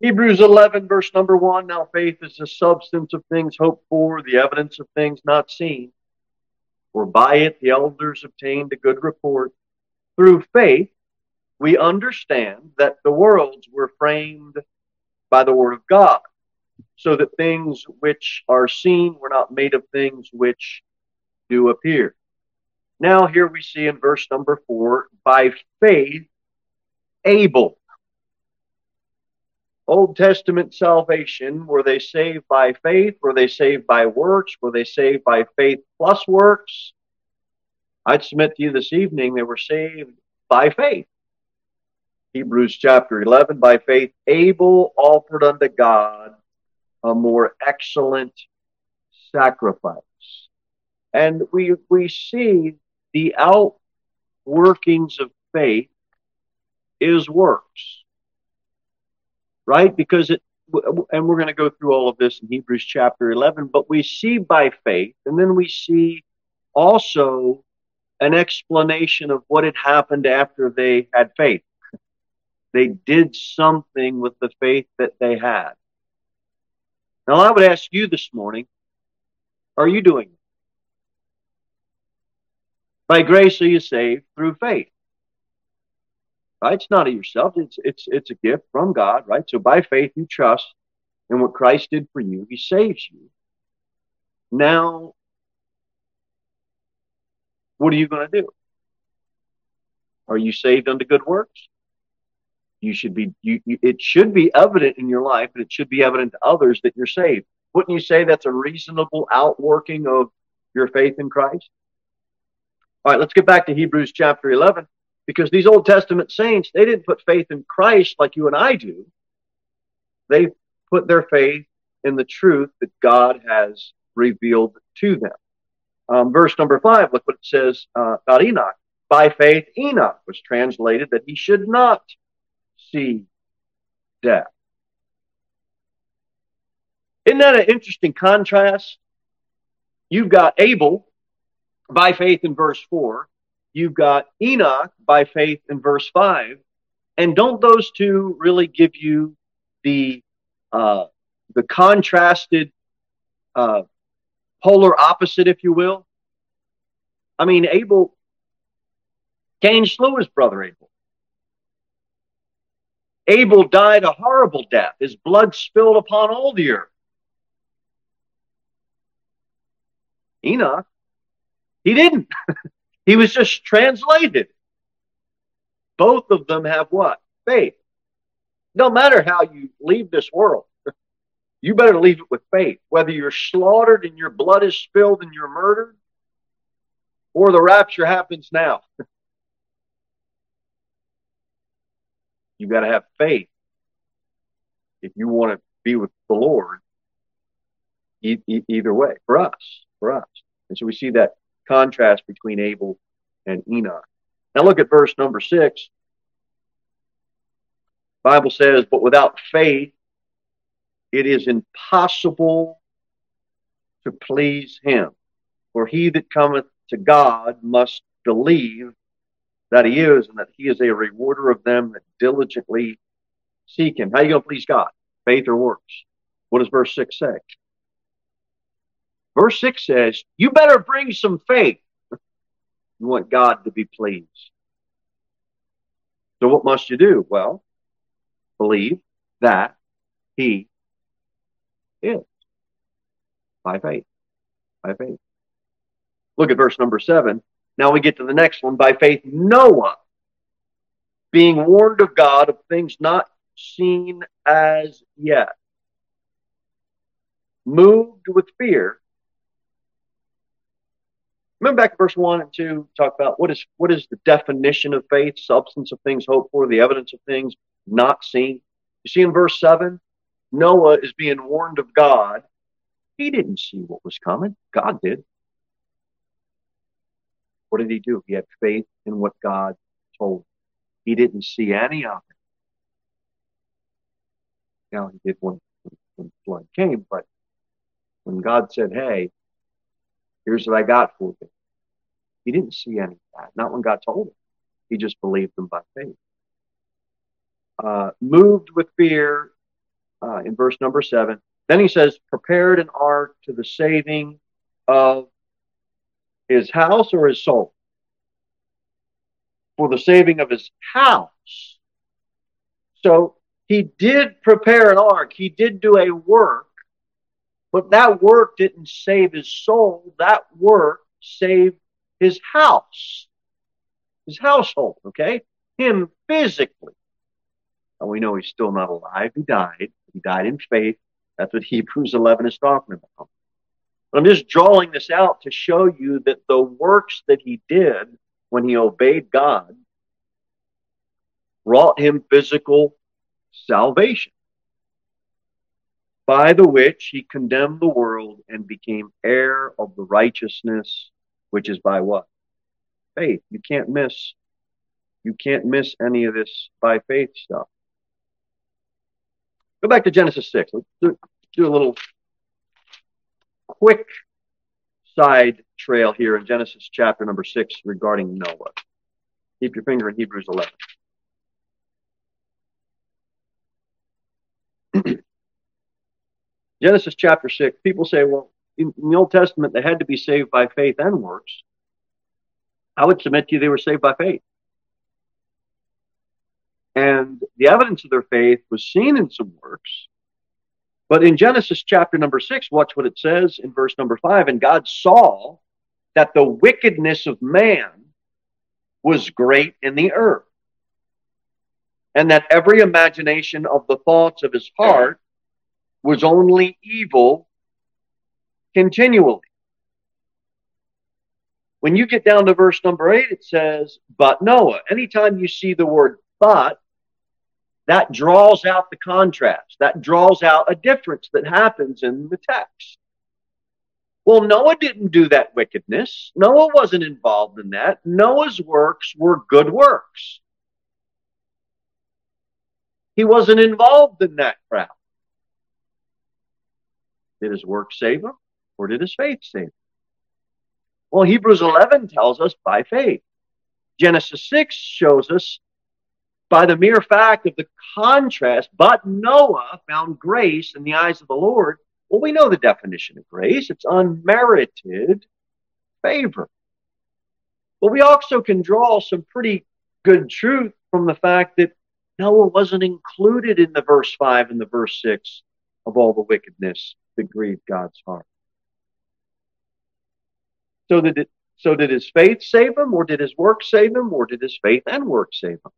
Hebrews 11, verse number 1. Now faith is the substance of things hoped for, the evidence of things not seen. For by it the elders obtained a good report. Through faith, we understand that the worlds were framed by the word of God, so that things which are seen were not made of things which do appear. Now, here we see in verse number four, by faith, Abel. Old Testament salvation, were they saved by faith? Were they saved by works? Were they saved by faith plus works? I'd submit to you this evening they were saved by faith. Hebrews chapter 11, by faith, Abel offered unto God a more excellent sacrifice. And we, we see the outworkings of faith is works. Right? Because it, and we're going to go through all of this in Hebrews chapter 11, but we see by faith, and then we see also an explanation of what had happened after they had faith. They did something with the faith that they had. Now, I would ask you this morning, are you doing it? By grace are you saved through faith. Right? It's not of yourself. It's it's it's a gift from God, right? So by faith you trust in what Christ did for you. He saves you. Now, what are you going to do? Are you saved unto good works? You should be. You, you, it should be evident in your life, and it should be evident to others that you're saved. Wouldn't you say that's a reasonable outworking of your faith in Christ? All right, let's get back to Hebrews chapter 11 because these Old Testament saints, they didn't put faith in Christ like you and I do. They put their faith in the truth that God has revealed to them. Um, verse number five, look what it says uh, about Enoch. By faith, Enoch was translated that he should not see death. Isn't that an interesting contrast? You've got Abel, by faith in verse 4. You've got Enoch by faith in verse 5. And don't those two really give you the uh, the contrasted uh, polar opposite, if you will? I mean, Abel, Cain slew his brother Abel. Abel died a horrible death. His blood spilled upon all the earth. Enoch he didn't. he was just translated. Both of them have what? Faith. No matter how you leave this world, you better leave it with faith. Whether you're slaughtered and your blood is spilled and you're murdered, or the rapture happens now. you got to have faith if you want to be with the Lord. E- e- either way, for us, for us. And so we see that contrast between Abel and Enoch. Now look at verse number six. Bible says, but without faith, it is impossible to please him. For he that cometh to God must believe that he is and that he is a rewarder of them that diligently seek him. How are you going to please God? Faith or works? What does verse 6 say? Verse 6 says, You better bring some faith. You want God to be pleased. So, what must you do? Well, believe that He is by faith. By faith. Look at verse number 7. Now we get to the next one. By faith, Noah, being warned of God of things not seen as yet, moved with fear, Remember back to verse one and two, talk about what is what is the definition of faith, substance of things hoped for, the evidence of things not seen. You see in verse seven, Noah is being warned of God. He didn't see what was coming. God did. What did he do? He had faith in what God told him. He didn't see any of it. Now he did when, when the flood came, but when God said, Hey, Here's what I got for you. He didn't see any of that, not when God told him. He just believed them by faith. Uh, moved with fear, uh, in verse number seven. Then he says, prepared an ark to the saving of his house or his soul? For the saving of his house. So he did prepare an ark. He did do a work, but that work didn't save his soul. That work saved his house, his household, okay? Him physically. And we know he's still not alive. He died. He died in faith. That's what Hebrews 11 is talking about. But I'm just drawing this out to show you that the works that he did when he obeyed God brought him physical salvation, by the which he condemned the world and became heir of the righteousness which is by what? Faith. You can't miss you can't miss any of this by faith stuff. Go back to Genesis 6. Let's do, do a little quick side trail here in Genesis chapter number 6 regarding Noah. Keep your finger in Hebrews 11. Genesis chapter 6, people say, well, in, in, the Old Testament, they had to be saved by faith and works. I would submit to you they were saved by faith. And the evidence of their faith was seen in some works. But in Genesis chapter number 6, watch what it says in verse number 5. And God saw that the wickedness of man was great in the earth, and that every imagination of the thoughts of his heart was only evil continually. When you get down to verse number eight, it says, but Noah. Anytime you see the word but, that draws out the contrast. That draws out a difference that happens in the text. Well, Noah didn't do that wickedness. Noah wasn't involved in that. Noah's works were good works. He wasn't involved in that crowd. Did his work save him or did his faith save him? Well, Hebrews 11 tells us by faith. Genesis 6 shows us by the mere fact of the contrast, but Noah found grace in the eyes of the Lord. Well, we know the definition of grace. It's unmerited favor. But we also can draw some pretty good truth from the fact that Noah wasn't included in the verse 5 and the verse 6 of all the wickedness that grieved God's heart. So did it, so did his faith save him, or did his work save him, or did his faith and work save him?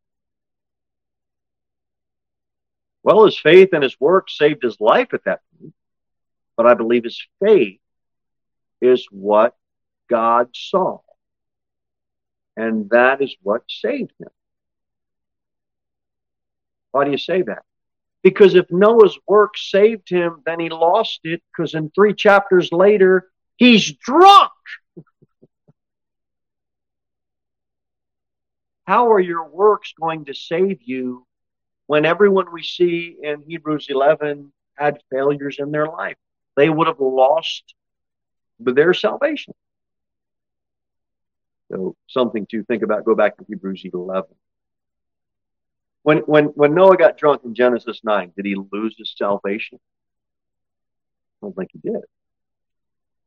Well, his faith and his work saved his life at that point, but I believe his faith is what God saw. And that is what saved him. Why do you say that? Because if Noah's work saved him, then he lost it because in three chapters later, he's drunk. How are your works going to save you when everyone we see in Hebrews 11 had failures in their life? They would have lost their salvation. So something to think about. Go back to Hebrews 11. When, when, when Noah got drunk in Genesis 9, did he lose his salvation? I don't think he did.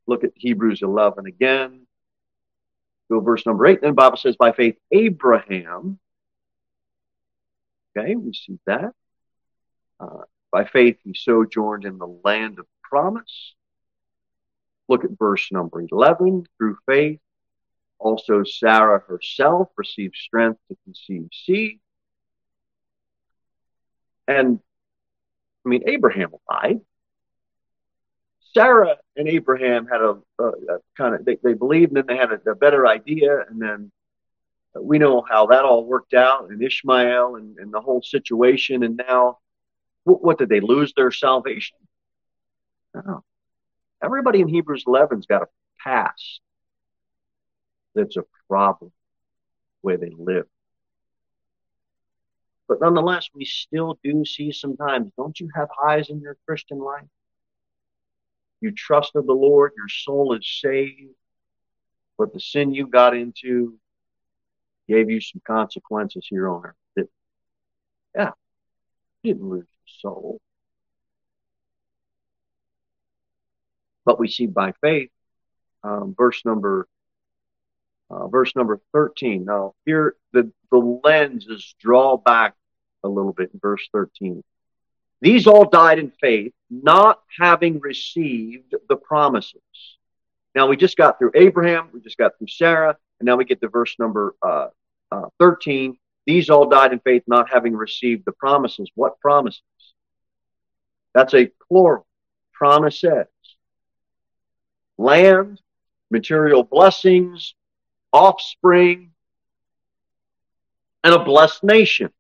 Look at Hebrews 11 again. Go verse number 8. Then the Bible says, by faith, Abraham. Okay, we see that. Uh, by faith, he sojourned in the land of promise. Look at verse number 11. Through faith, also Sarah herself received strength to conceive seed and I mean, Abraham lied. Sarah and Abraham had a, a, a kind of, they, they, believed and they had a, a, better idea. And then uh, we know how that all worked out and Ishmael and, and the whole situation. And now, what, what, did they lose their salvation? No. Everybody in Hebrews 11's got a past that's a problem where they live. But nonetheless, we still do see sometimes, don't you have highs in your Christian life? You trusted the Lord, your soul is saved, but the sin you got into gave you some consequences here on earth. That, yeah, you didn't lose your soul. But we see by faith, um, verse number uh, verse number 13. Now, here the, the lens is draw back a little bit in verse 13. These all died in faith, not having received the promises. Now, we just got through Abraham, we just got through Sarah, and now we get to verse number uh, uh, 13. These all died in faith, not having received the promises. What promises? That's a plural. Promises. Land, material blessings, offspring, and a blessed nation.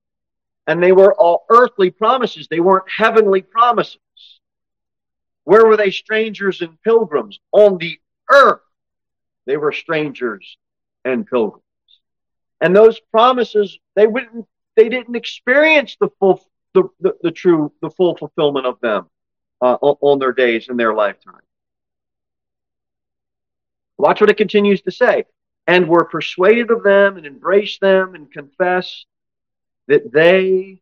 And they were all earthly promises. They weren't heavenly promises. Where were they strangers and pilgrims? On the earth, they were strangers and pilgrims. And those promises, they wouldn't, they didn't experience the full, the, the, the true, the full fulfillment of them uh, on their days in their lifetime. Watch what it continues to say. And were persuaded of them and embraced them and confessed that they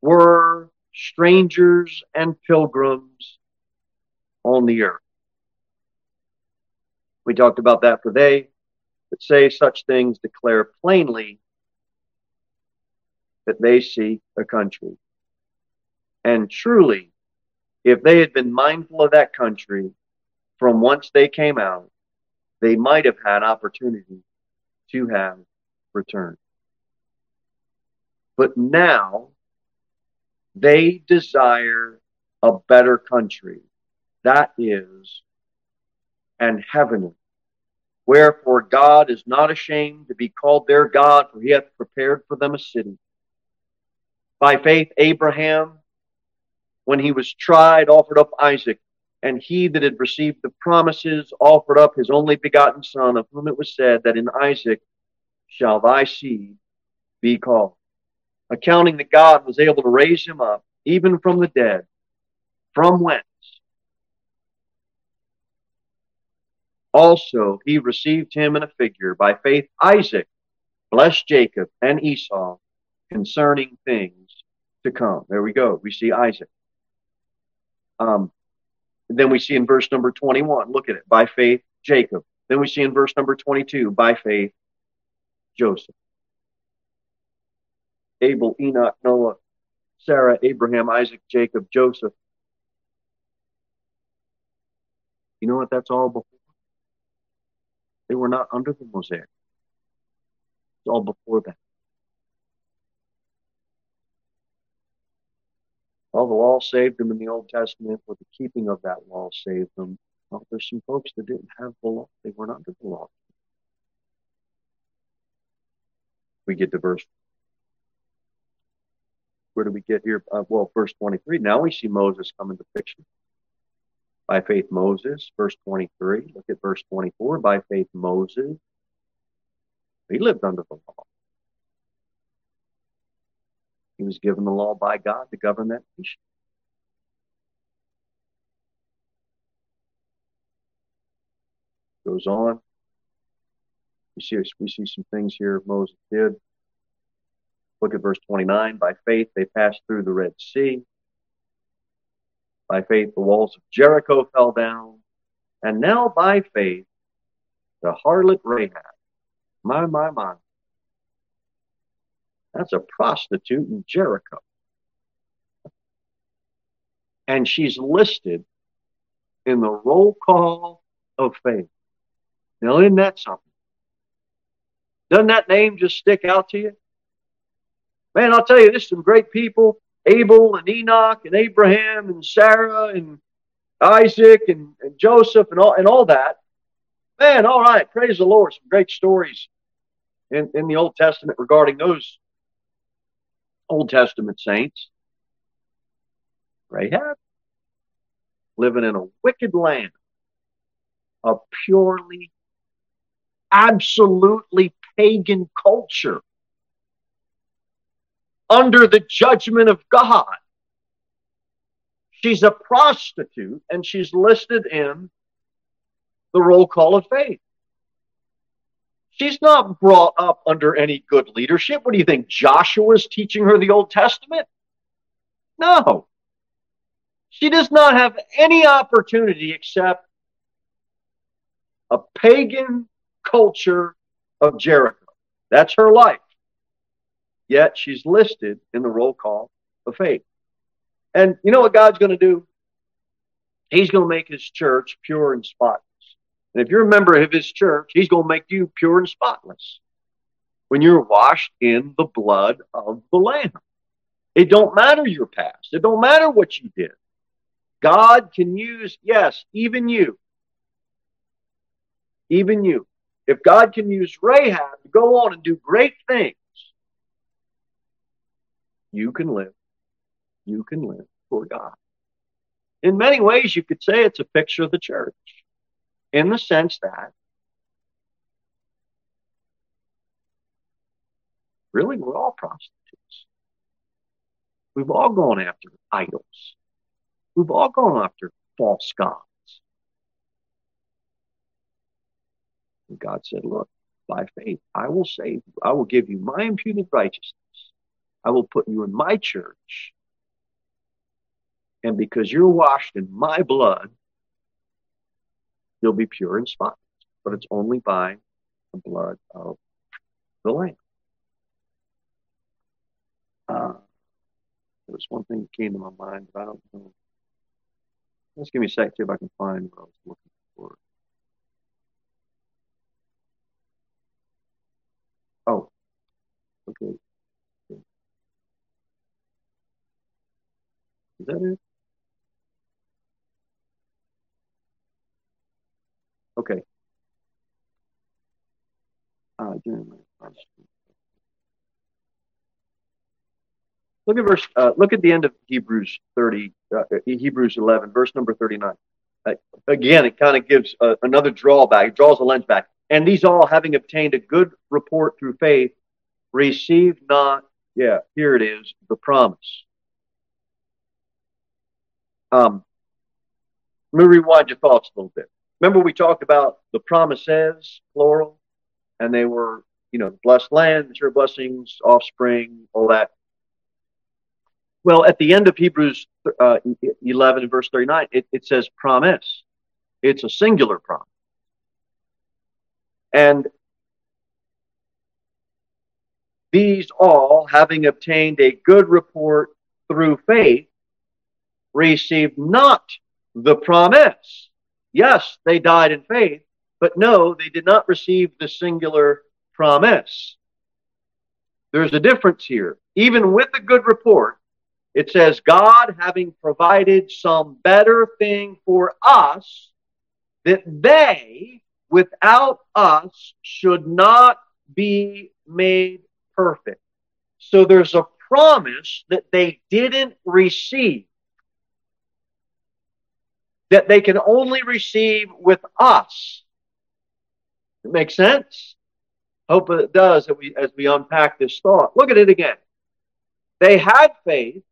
were strangers and pilgrims on the earth. We talked about that for they that say such things declare plainly that they seek a country. And truly, if they had been mindful of that country from whence they came out, they might have had opportunity to have returned. But now they desire a better country. That is an heavenly. Wherefore God is not ashamed to be called their God, for he hath prepared for them a city. By faith, Abraham, when he was tried, offered up Isaac and he that had received the promises offered up his only begotten son, of whom it was said that in Isaac shall thy seed be called. Accounting that God was able to raise him up, even from the dead, from whence also he received him in a figure. By faith, Isaac blessed Jacob and Esau concerning things to come. There we go. We see Isaac. Um, then we see in verse number 21, look at it, by faith, Jacob. Then we see in verse number 22, by faith, Joseph. Abel, Enoch, Noah, Sarah, Abraham, Isaac, Jacob, Joseph. You know what that's all before? They were not under the Mosaic. It's all before that. Well, the law saved them in the Old Testament, but the keeping of that law saved them. Well, there's some folks that didn't have the law. They weren't under the law. We get to verse. Where do we get here? Uh, well, verse 23. Now we see Moses come into picture. By faith, Moses, verse 23. Look at verse 24. By faith, Moses. He lived under the law. He was given the law by God to govern that nation. Goes on. We see, we see some things here Moses did. Look at verse 29. By faith, they passed through the Red Sea. By faith, the walls of Jericho fell down. And now, by faith, the harlot Rahab, my, my, my, that's a prostitute in Jericho. And she's listed in the roll call of faith. Now, isn't that something? Doesn't that name just stick out to you? Man, I'll tell you, there's some great people Abel and Enoch and Abraham and Sarah and Isaac and, and Joseph and all, and all that. Man, all right, praise the Lord. Some great stories in, in the Old Testament regarding those Old Testament saints. Rahab, living in a wicked land, a purely, absolutely pagan culture, under the judgment of God. She's a prostitute and she's listed in the roll call of faith. She's not brought up under any good leadership. What do you think? Joshua is teaching her the Old Testament? No. She does not have any opportunity except a pagan culture of Jericho. That's her life. Yet she's listed in the roll call of faith. And you know what God's going to do? He's going to make his church pure and spotless. And if you're a member of his church, he's going to make you pure and spotless when you're washed in the blood of the Lamb. It don't matter your past. It don't matter what you did. God can use, yes, even you. Even you. If God can use Rahab to go on and do great things, you can live. You can live for God. In many ways, you could say it's a picture of the church in the sense that really we're all prostitutes. We've all gone after idols. We've all gone after false gods. And God said, Look, by faith, I will save you. I will give you my imputed righteousness. I will put you in my church. And because you're washed in my blood, you'll be pure and spotless. But it's only by the blood of the Lamb. Uh, there was one thing that came to my mind, but I don't know. Let's give me a sec, see if I can find what I was looking for. Oh, okay. Is that it? Okay. Uh, Look at verse. Uh, look at the end of Hebrews thirty, uh, Hebrews eleven, verse number thirty-nine. Uh, again, it kind of gives uh, another drawback. It draws a lens back. And these all, having obtained a good report through faith, received not. Yeah, here it is, the promise. Um, let me rewind your thoughts a little bit. Remember, we talked about the promises, plural, and they were, you know, blessed land, sure blessings, offspring, all that. Well, at the end of Hebrews uh, 11 verse 39, it, it says promise. It's a singular promise. And these all, having obtained a good report through faith, received not the promise. Yes, they died in faith, but no, they did not receive the singular promise. There's a difference here. Even with the good report, it says, God having provided some better thing for us, that they without us should not be made perfect. So there's a promise that they didn't receive that they can only receive with us. It makes sense? Hope it does as we, as we unpack this thought. Look at it again. They had faith,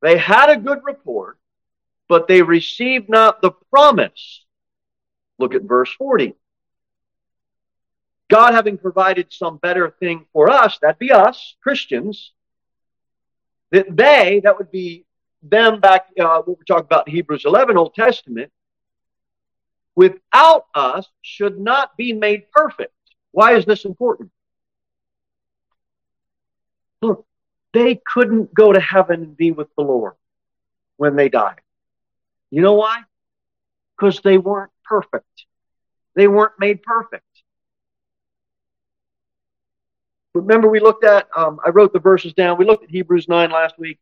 they had a good report, but they received not the promise. Look at verse 40. God having provided some better thing for us, that'd be us, Christians, that they, that would be them back, uh, what we're talking about Hebrews 11, Old Testament, without us should not be made perfect. Why is this important? Look, they couldn't go to heaven and be with the Lord when they died. You know why? Because they weren't perfect. They weren't made perfect. Remember, we looked at, um, I wrote the verses down. We looked at Hebrews 9 last week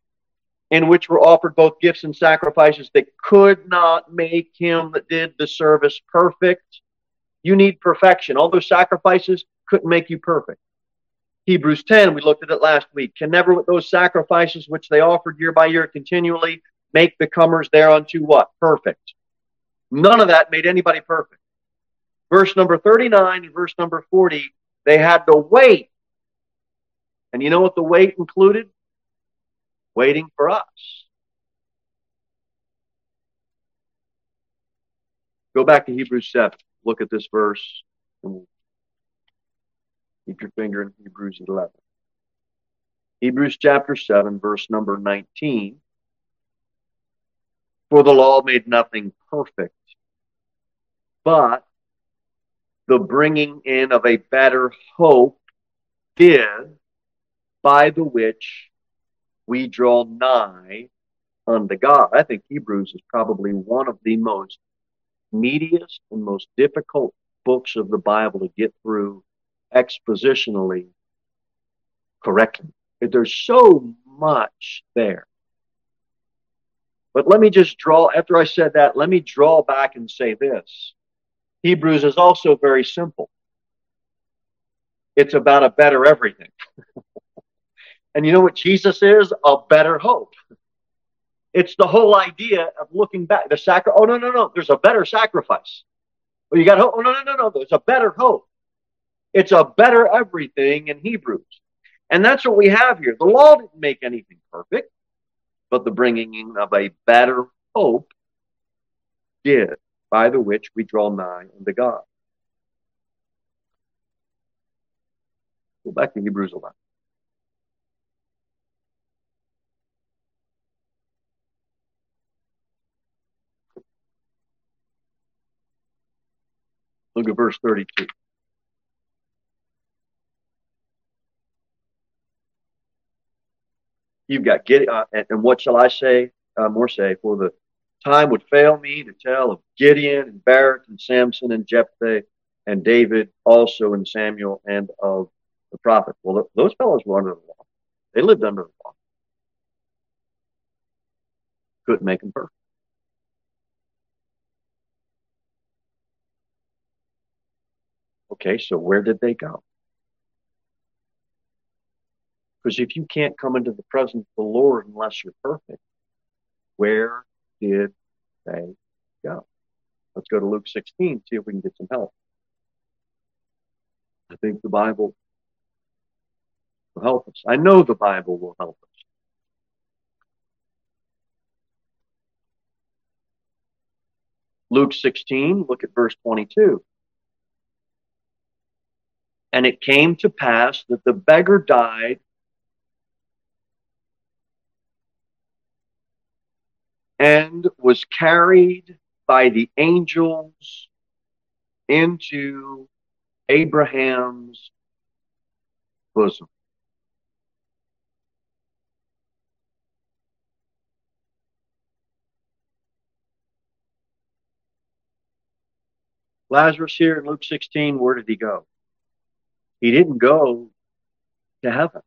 in which were offered both gifts and sacrifices that could not make him that did the service perfect. You need perfection. All those sacrifices couldn't make you perfect. Hebrews 10, we looked at it last week, can never with those sacrifices which they offered year by year continually make the comers thereunto what? Perfect. None of that made anybody perfect. Verse number 39 and verse number 40, they had to wait. And you know what the wait included? Waiting for us. Go back to Hebrews 7. Look at this verse. And keep your finger in Hebrews 11. Hebrews chapter 7, verse number 19. For the law made nothing perfect, but the bringing in of a better hope did, by the which we draw nigh unto God. I think Hebrews is probably one of the most meatiest and most difficult books of the Bible to get through expositionally correctly. There's so much there. But let me just draw, after I said that, let me draw back and say this. Hebrews is also very simple. It's about a better everything. and you know what Jesus is? A better hope. It's the whole idea of looking back. The sacri- Oh, no, no, no. There's a better sacrifice. Oh, you got hope? Oh, no, no, no, no. There's a better hope. It's a better everything in Hebrews. And that's what we have here. The law didn't make anything perfect, but the bringing in of a better hope did, by the which we draw nigh unto God. Go back to Hebrews 11. Look at verse 32. You've got Gideon, uh, and, and, what shall I say? Uh, more say, for the time would fail me to tell of Gideon and Barak and Samson and Jephthah and David also and Samuel and of the prophet. Well, those fellows were under the law. They lived under the law. Couldn't make them perfect. Okay, so where did they go? Because if you can't come into the presence of the Lord unless you're perfect, where did they go? Let's go to Luke 16, see if we can get some help. I think the Bible will help us. I know the Bible will help us. Luke 16, look at verse 22. And it came to pass that the beggar died and was carried by the angels into Abraham's bosom. Lazarus here in Luke 16, where did he go? He didn't go to heaven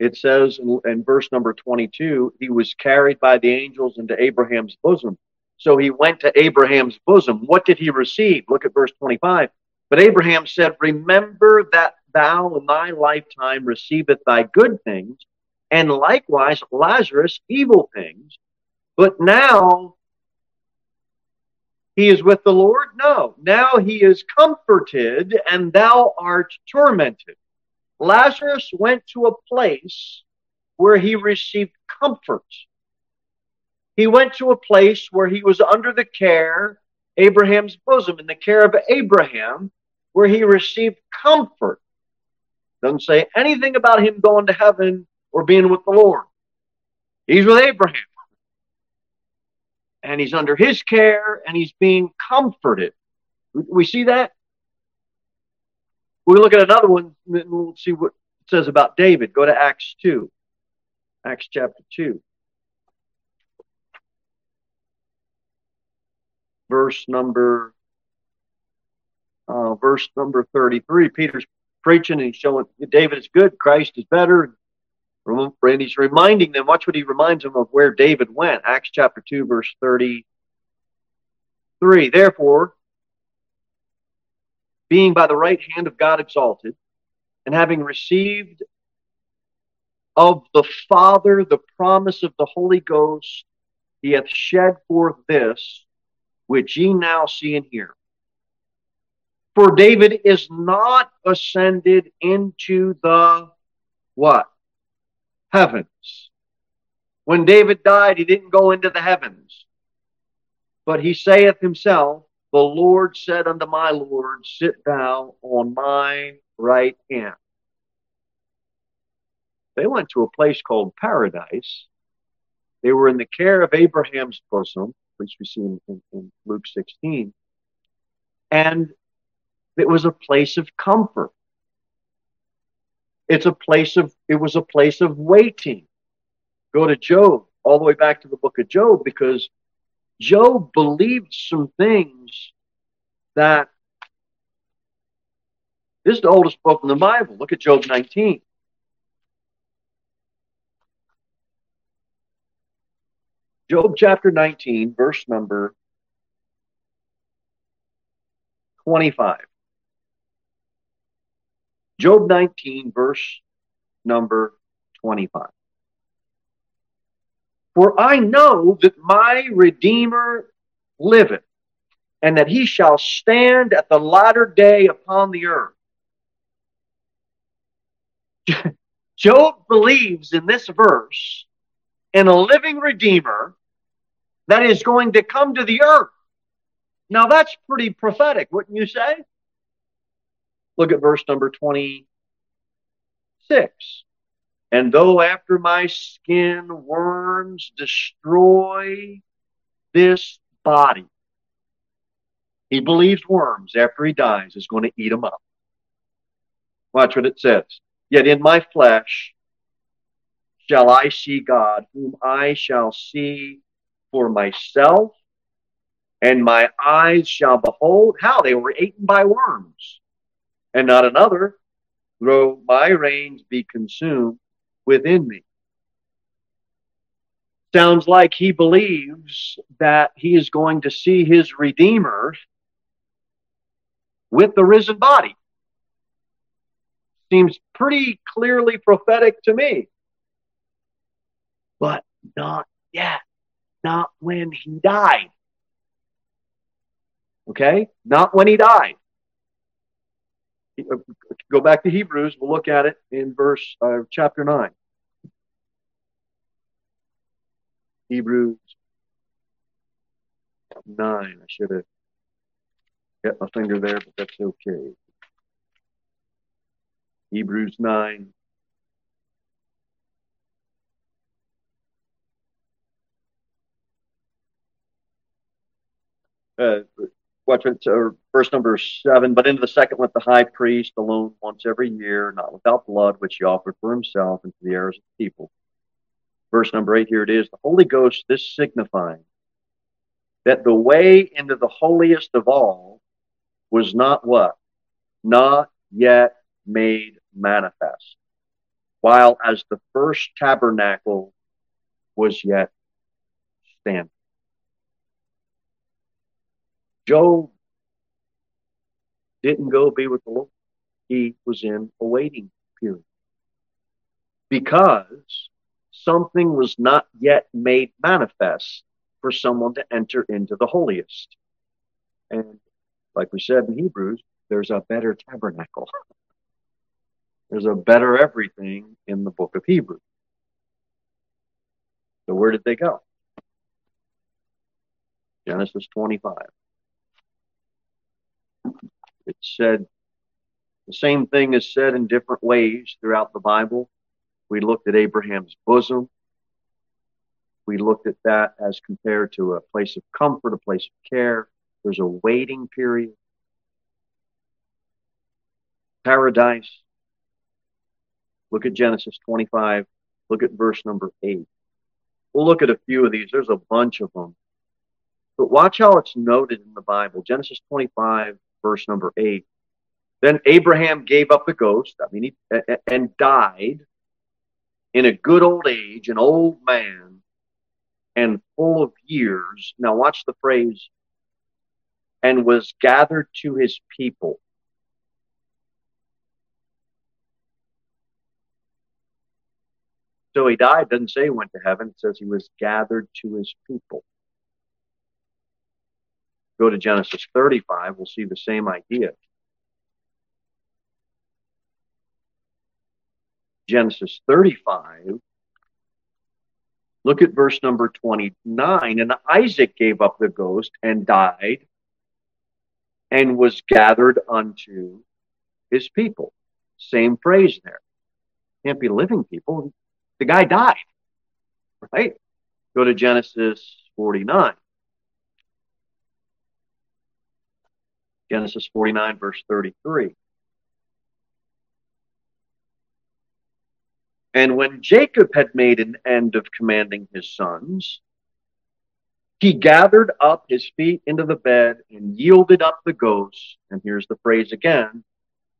it says in, in, verse number 22, he was carried by the angels into Abraham's bosom. So he went to Abraham's bosom. What did he receive? Look at verse 25. But Abraham said, Remember that thou in thy lifetime receiveth thy good things, and likewise Lazarus evil things. But now he is with the Lord? No. Now he is comforted, and thou art tormented. Lazarus went to a place where he received comfort. He went to a place where he was under the care, Abraham's bosom, in the care of Abraham, where he received comfort. Doesn't say anything about him going to heaven or being with the Lord. He's with Abraham. And he's under his care and he's being comforted. We see that? We'll look at another one and we'll see what it says about David. Go to Acts 2. Acts chapter 2. Verse number uh, verse number 33. Peter's preaching and showing David is good, Christ is better. And he's reminding them, watch what he reminds them of where David went. Acts chapter 2, verse 33. Therefore, being by the right hand of God exalted, and having received of the Father the promise of the Holy Ghost, he hath shed forth this, which ye now see and hear. For David is not ascended into the what? Heavens. When David died, he didn't go into the heavens. But he saith himself, the Lord said unto my Lord, Sit thou on my right hand. They went to a place called paradise. They were in the care of Abraham's bosom, which we see in, in, in Luke 16. And It was a place of comfort. It's a place of, it was a place of waiting. Go to Job, all the way back to the book of Job, because Job believed some things that this is the oldest book in the Bible. Look at Job 19. Job chapter 19, verse number 25. Job 19, verse number 25. For I know that my Redeemer liveth, and that he shall stand at the latter day upon the earth. Job believes in this verse in a living Redeemer that is going to come to the earth. Now that's pretty prophetic, wouldn't you say? Look at verse number 26. And though after my skin worms destroy this body, he believes worms after he dies is going to eat him up. Watch what it says. Yet in my flesh shall I see God, whom I shall see for myself, and my eyes shall behold how they were eaten by worms, and not another, though my reins be consumed within me. Sounds like he believes that he is going to see his Redeemer with the risen body. Seems pretty clearly prophetic to me. But not yet. Not when he died. Okay? Not when he died. Go back to Hebrews. We'll look at it in verse uh, chapter 9. Hebrews 9. I should have got my finger there, but that's okay. Hebrews 9. Uh, watch it, uh, verse number seven. But into the second went the high priest alone once every year, not without blood, which he offered for himself and for the heirs of the people. Verse number eight, here it is. The Holy Ghost, this signifying that the way into the holiest of all was not what? Not yet made manifest, while as the first tabernacle was yet standing. Job didn't go be with the Lord. He was in a waiting period because something was not yet made manifest for someone to enter into the holiest. And like we said in Hebrews, there's a better tabernacle. There's a better everything in the book of Hebrews. So where did they go? Genesis 25. It said the same thing is said in different ways throughout the Bible. We looked at Abraham's bosom. We looked at that as compared to a place of comfort, a place of care. There's a waiting period. Paradise, Look at Genesis 25. Look at verse number 8. We'll look at a few of these. There's a bunch of them. But watch how it's noted in the Bible. Genesis 25, verse number 8. Then Abraham gave up the ghost, I mean, he, and died in a good old age, an old man, and full of years. Now, watch the phrase, and was gathered to his people. So he died, doesn't say he went to heaven, it says he was gathered to his people. Go to Genesis 35, we'll see the same idea. Genesis 35, look at verse number 29. And Isaac gave up the ghost and died and was gathered unto his people. Same phrase there. Can't be living people. The guy died, right? Go to Genesis 49. Genesis 49, verse 33. And when Jacob had made an end of commanding his sons, he gathered up his feet into the bed and yielded up the ghost. And here's the phrase again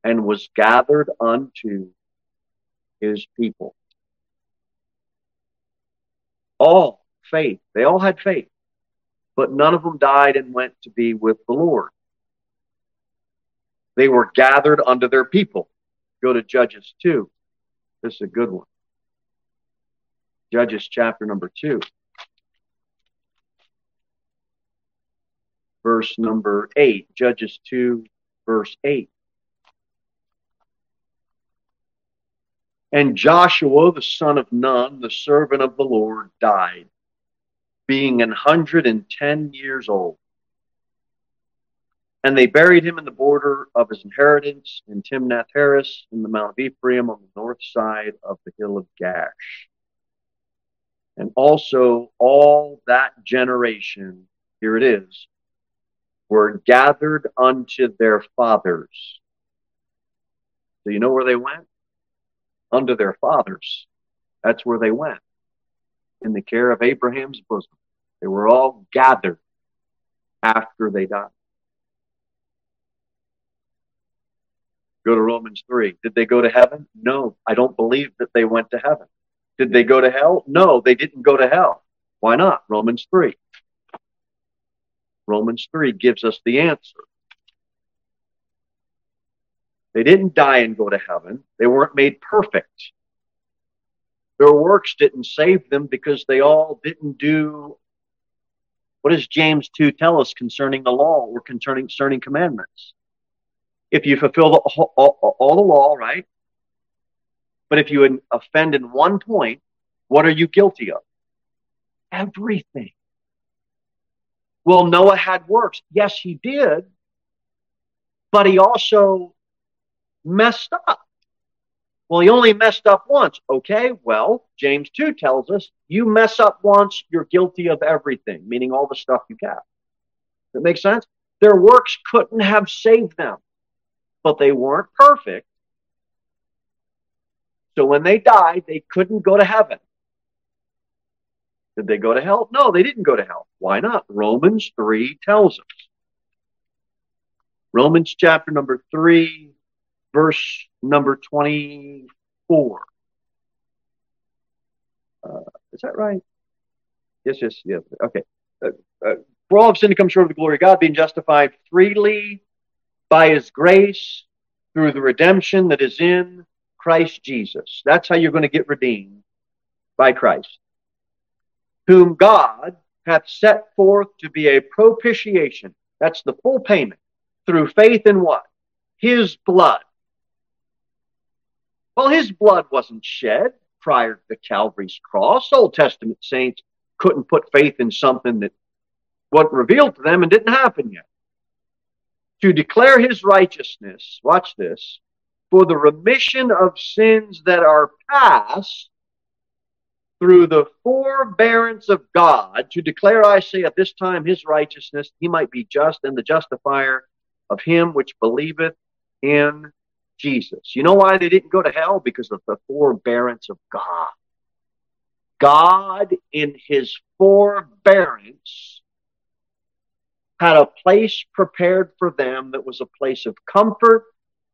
and was gathered unto his people. All faith. They all had faith, but none of them died and went to be with the Lord. They were gathered unto their people. Go to Judges 2. This is a good one. Judges chapter number 2. Verse number 8. Judges 2, verse 8. And Joshua, the son of Nun, the servant of the Lord, died, being an hundred and ten years old. And they buried him in the border of his inheritance in Timnath Heres in the Mount of Ephraim on the north side of the hill of Gash. And also all that generation, here it is, were gathered unto their fathers. Do you know where they went? unto their fathers. That's where they went, in the care of Abraham's bosom. They were all gathered after they died. Go to Romans 3. Did they go to heaven? No, I don't believe that they went to heaven. Did they go to hell? No, they didn't go to hell. Why not? Romans 3. Romans 3 gives us the answer. They didn't die and go to heaven. They weren't made perfect. Their works didn't save them because they all didn't do what does James 2 tell us concerning the law or concerning, concerning commandments? If you fulfill the, all, all the law, right? But if you offend in one point, what are you guilty of? Everything. Well, Noah had works. Yes, he did. But he also messed up. Well, he only messed up once. Okay, well, James 2 tells us you mess up once, you're guilty of everything, meaning all the stuff you got. That makes sense? Their works couldn't have saved them, but they weren't perfect. So when they died, they couldn't go to heaven. Did they go to hell? No, they didn't go to hell. Why not? Romans 3 tells us. Romans chapter number 3, verse number 24. Uh, is that right? Yes, yes, yes. Okay. Uh, uh, for all of sin to come short of the glory of God, being justified freely by his grace through the redemption that is in Christ Jesus. That's how you're going to get redeemed by Christ. Whom God hath set forth to be a propitiation. That's the full payment through faith in what? His blood well, his blood wasn't shed prior to the Calvary's cross. Old Testament saints couldn't put faith in something that wasn't revealed to them and didn't happen yet. To declare his righteousness, watch this, for the remission of sins that are past through the forbearance of God, to declare, I say, at this time his righteousness, he might be just and the justifier of him which believeth in Jesus. You know why they didn't go to hell? Because of the forbearance of God. God, in his forbearance, had a place prepared for them that was a place of comfort,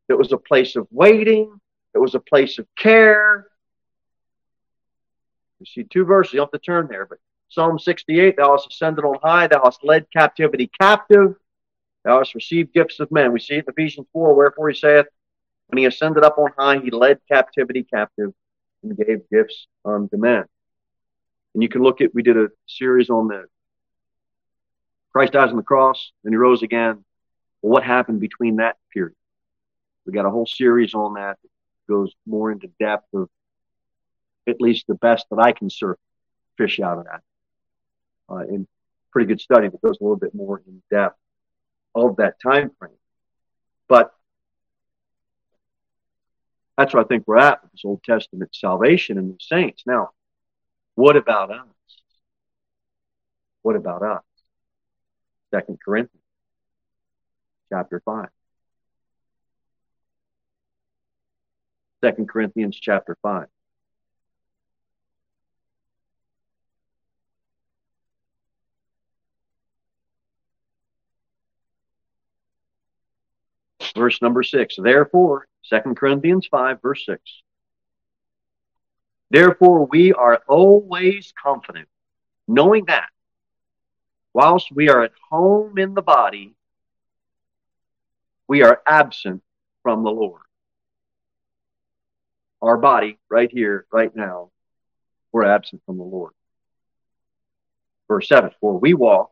that was a place of waiting, that was a place of care. You see two verses, you don't have to turn there, but Psalm 68, thou hast ascended on high, thou hast led captivity captive, thou hast received gifts of men. We see it in Ephesians 4, wherefore he saith, when he ascended up on high, he led captivity captive and gave gifts unto men. And you can look at, we did a series on the Christ dies on the cross, then he rose again. Well, what happened between that period? We got a whole series on that that goes more into depth of at least the best that I can surf fish out of that. Uh, in pretty good study that goes a little bit more in depth of that time frame. But that's where I think we're at with this Old Testament salvation and the saints. Now, what about us? What about us? Second Corinthians. chapter 5. 2 Corinthians chapter 5. Verse number 6. Therefore, 2 Corinthians 5, verse 6. Therefore, we are always confident, knowing that whilst we are at home in the body, we are absent from the Lord. Our body, right here, right now, we're absent from the Lord. Verse 7 For we walk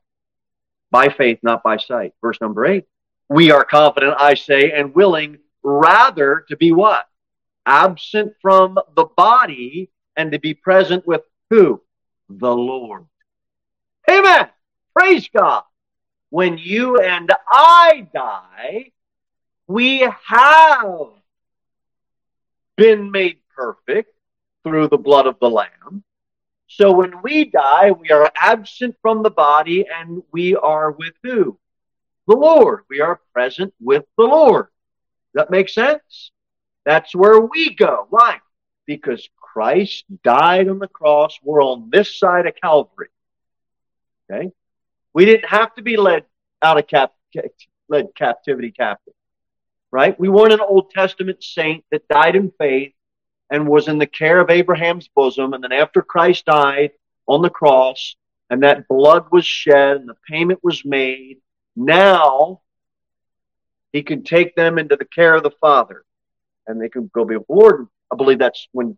by faith, not by sight. Verse number 8 We are confident, I say, and willing rather to be what? Absent from the body and to be present with who? The Lord. Amen. Praise God. When you and I die, we have been made perfect through the blood of the Lamb. So when we die, we are absent from the body and we are with who? The Lord. We are present with the Lord. That makes sense? That's where we go. Why? Because Christ died on the cross. We're on this side of Calvary. Okay? We didn't have to be led out of cap- led captivity captive right? We weren't an Old Testament saint that died in faith and was in the care of Abraham's bosom. And then after Christ died on the cross and that blood was shed and the payment was made, now he can take them into the care of the Father and they can go be with Lord. I believe that's when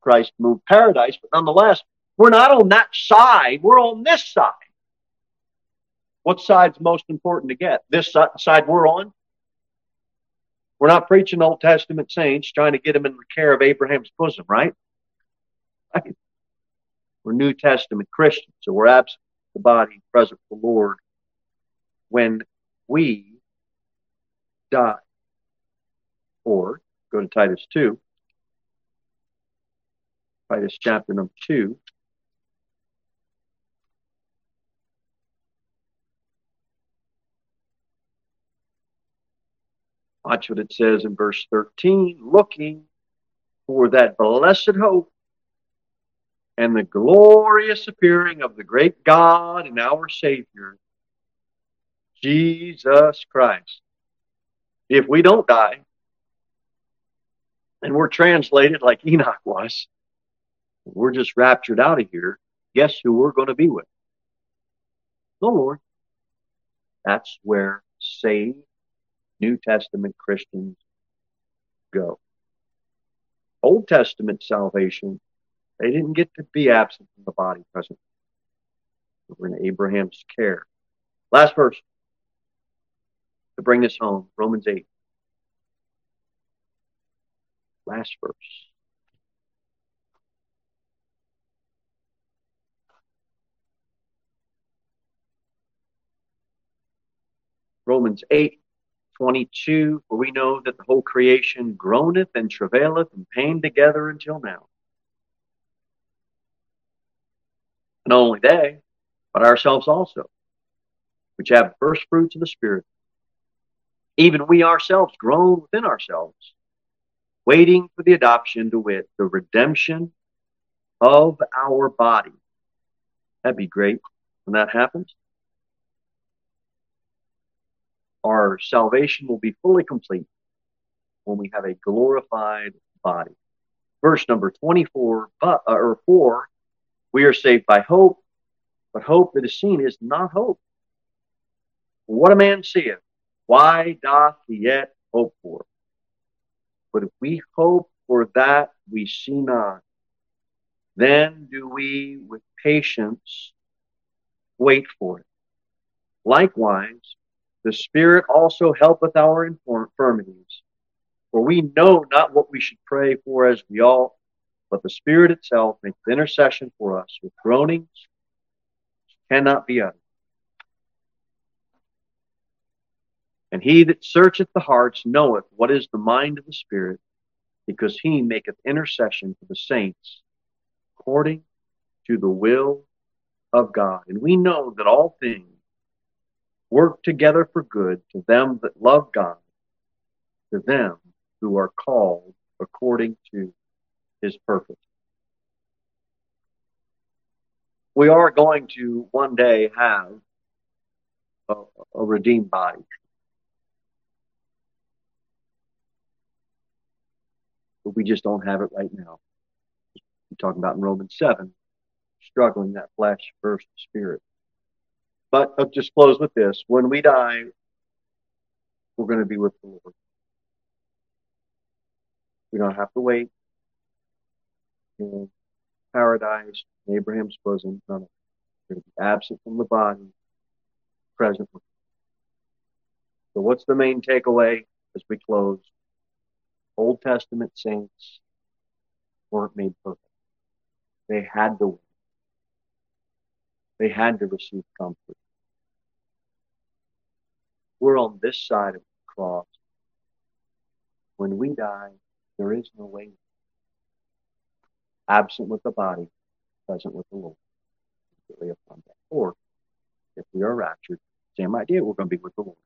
Christ moved paradise, but nonetheless, we're not on that side, we're on this side. What side's most important to get? This side we're on we're not preaching Old Testament saints trying to get them in the care of Abraham's bosom, right? We're New Testament Christians, so we're absent the body, present the Lord when we die. Or go to Titus 2. Titus chapter number 2. Watch what it says in verse 13 looking for that blessed hope and the glorious appearing of the great God and our Savior, Jesus Christ. If we don't die, and we're translated like Enoch was, we're just raptured out of here, guess who we're going to be with? The Lord. That's where saved New Testament Christians go. Old Testament salvation, they didn't get to be absent from the body present. They were in Abraham's care. Last verse to bring this home Romans 8. Last verse. Romans 8, 22, for we know that the whole creation groaneth and travaileth and pain together until now. Not only they, but ourselves also, which have first fruits of the Spirit. Even we ourselves groan within ourselves, waiting for the adoption to wit, the redemption of our body. That'd be great when that happens our salvation will be fully complete when we have a glorified body. Verse number 24, but, uh, or 4, we are saved by hope, but hope that is seen is not hope. What a man seeth, why doth he yet hope for? But if we hope for that we see not, then do we with patience wait for it. Likewise, the Spirit also helpeth our infirmities. For we know not what we should pray for as we ought, but the Spirit itself makes intercession for us with groanings cannot be uttered. And he that searcheth the hearts knoweth what is the mind of the Spirit, because he maketh intercession for the saints according to the will of God. And we know that all things work together for good to them that love God, to them who are called according to his purpose. We are going to one day have a, a redeemed body. But we just don't have it right now. We're talking about in Romans 7, struggling that flesh versus spirit. But I'll just close with this. When we die, we're going to be with the Lord. We don't have to wait in paradise, in Abraham's bosom. We're going to be absent from the body, present with So what's the main takeaway as we close? Old Testament saints weren't made perfect. They had to wait. They had to receive comfort. We're on this side of the cross. When we die, there is no way. Absent with the body, present with the Lord. Or if we are raptured, same idea, we're going to be with the Lord.